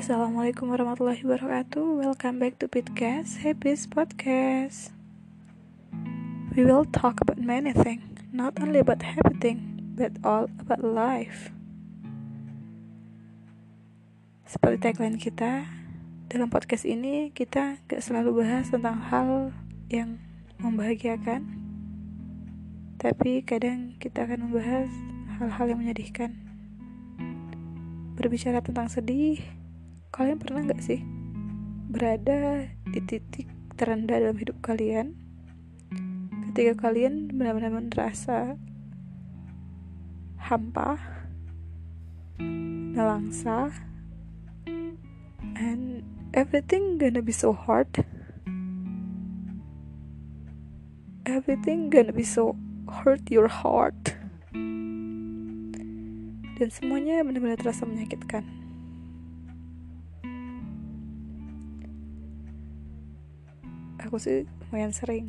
Assalamualaikum warahmatullahi wabarakatuh. Welcome back to Pitcast, Happy's Podcast. We will talk about many things, not only about happy things, but all about life. Seperti tagline kita, dalam podcast ini kita gak selalu bahas tentang hal yang membahagiakan, tapi kadang kita akan membahas hal-hal yang menyedihkan. Berbicara tentang sedih, Kalian pernah gak sih berada di titik terendah dalam hidup kalian? Ketika kalian benar-benar merasa hampa, nelangsa, and everything gonna be so hard. Everything gonna be so hurt your heart. Dan semuanya benar-benar terasa menyakitkan. Aku sih lumayan sering.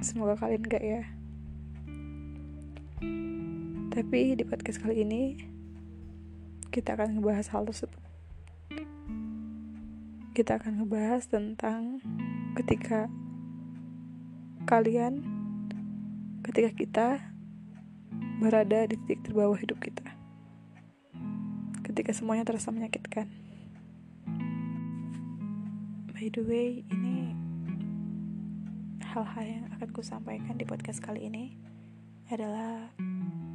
Semoga kalian gak ya. Tapi di podcast kali ini kita akan ngebahas hal tersebut. Kita akan ngebahas tentang ketika kalian ketika kita berada di titik terbawah hidup kita. Ketika semuanya terasa menyakitkan. By the way ini hal-hal yang akan ku sampaikan di podcast kali ini adalah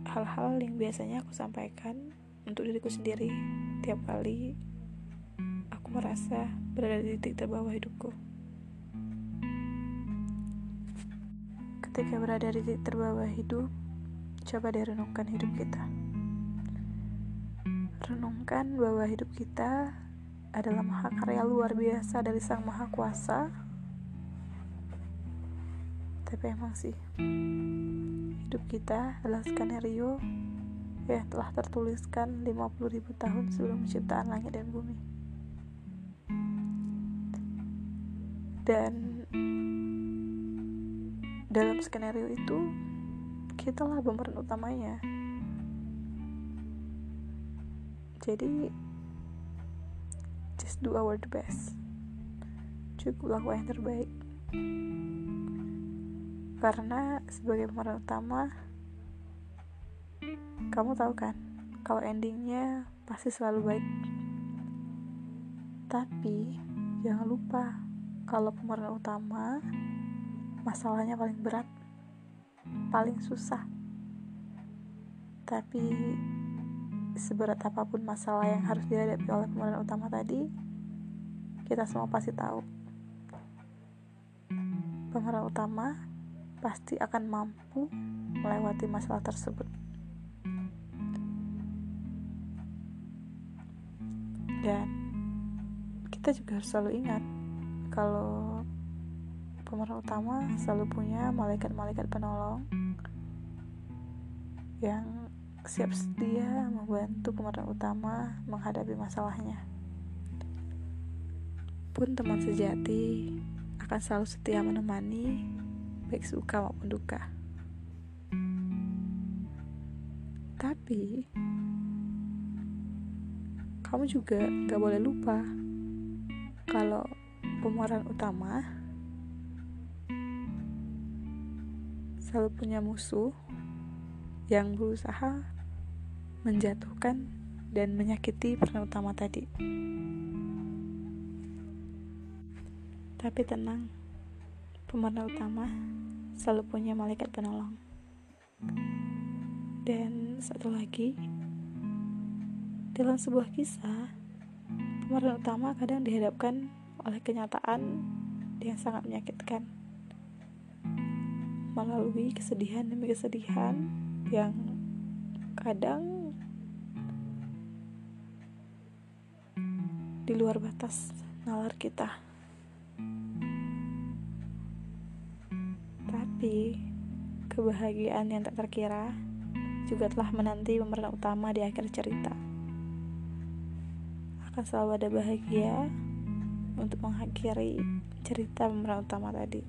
hal-hal yang biasanya aku sampaikan untuk diriku sendiri. Tiap kali aku merasa berada di titik terbawah hidupku. Ketika berada di titik terbawah hidup coba direnungkan hidup kita. Renungkan bahwa hidup kita adalah mahakarya luar biasa dari Sang Maha Kuasa. Tapi emang sih, hidup kita adalah skenario yang telah tertuliskan 50 ribu tahun sebelum penciptaan langit dan bumi. Dan dalam skenario itu, kita lah pemeran utamanya. Jadi just do our best cukup lakukan yang terbaik karena sebagai pemeran utama kamu tahu kan kalau endingnya pasti selalu baik tapi jangan lupa kalau pemeran utama masalahnya paling berat paling susah tapi seberat apa pun masalah yang harus dihadapi oleh pemeran utama tadi, kita semua pasti tahu. Pemeran utama pasti akan mampu melewati masalah tersebut. Dan kita juga harus selalu ingat kalau pemeran utama selalu punya malaikat-malaikat penolong yang siap sedia membantu pemeran utama menghadapi masalahnya. Pun teman sejati akan selalu setia menemani baik suka maupun duka. Tapi kamu juga gak boleh lupa kalau pemeran utama selalu punya musuh yang berusaha menjatuhkan dan menyakiti peran utama tadi. Tapi tenang, pemeran utama selalu punya malaikat penolong. Dan satu lagi, dalam sebuah kisah, pemeran utama kadang dihadapkan oleh kenyataan yang sangat menyakitkan melalui kesedihan demi kesedihan yang kadang di luar batas nalar kita. Tapi kebahagiaan yang tak terkira juga telah menanti pemeran utama di akhir cerita. Akan selalu ada bahagia untuk mengakhiri cerita pemeran utama tadi.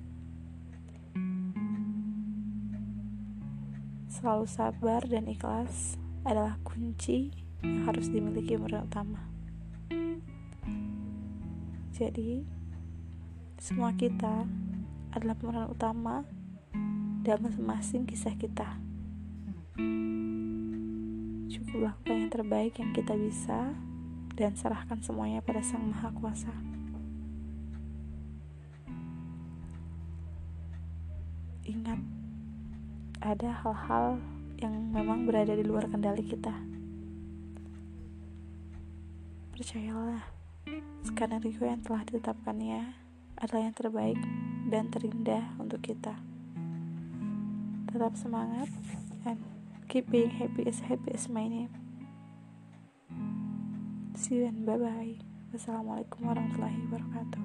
Selalu sabar dan ikhlas adalah kunci yang harus dimiliki pemeran utama. Jadi, semua kita adalah pemeran utama dalam masing-masing kisah kita. Cukup lakukan yang terbaik yang kita bisa dan serahkan semuanya pada Sang Maha Kuasa. Ingat, ada hal-hal yang memang berada di luar kendali kita. Percayalah, skenario yang telah ditetapkannya adalah yang terbaik dan terindah untuk kita. Tetap semangat and keep being happy as happy as my name. See you and bye bye. Wassalamualaikum warahmatullahi wabarakatuh.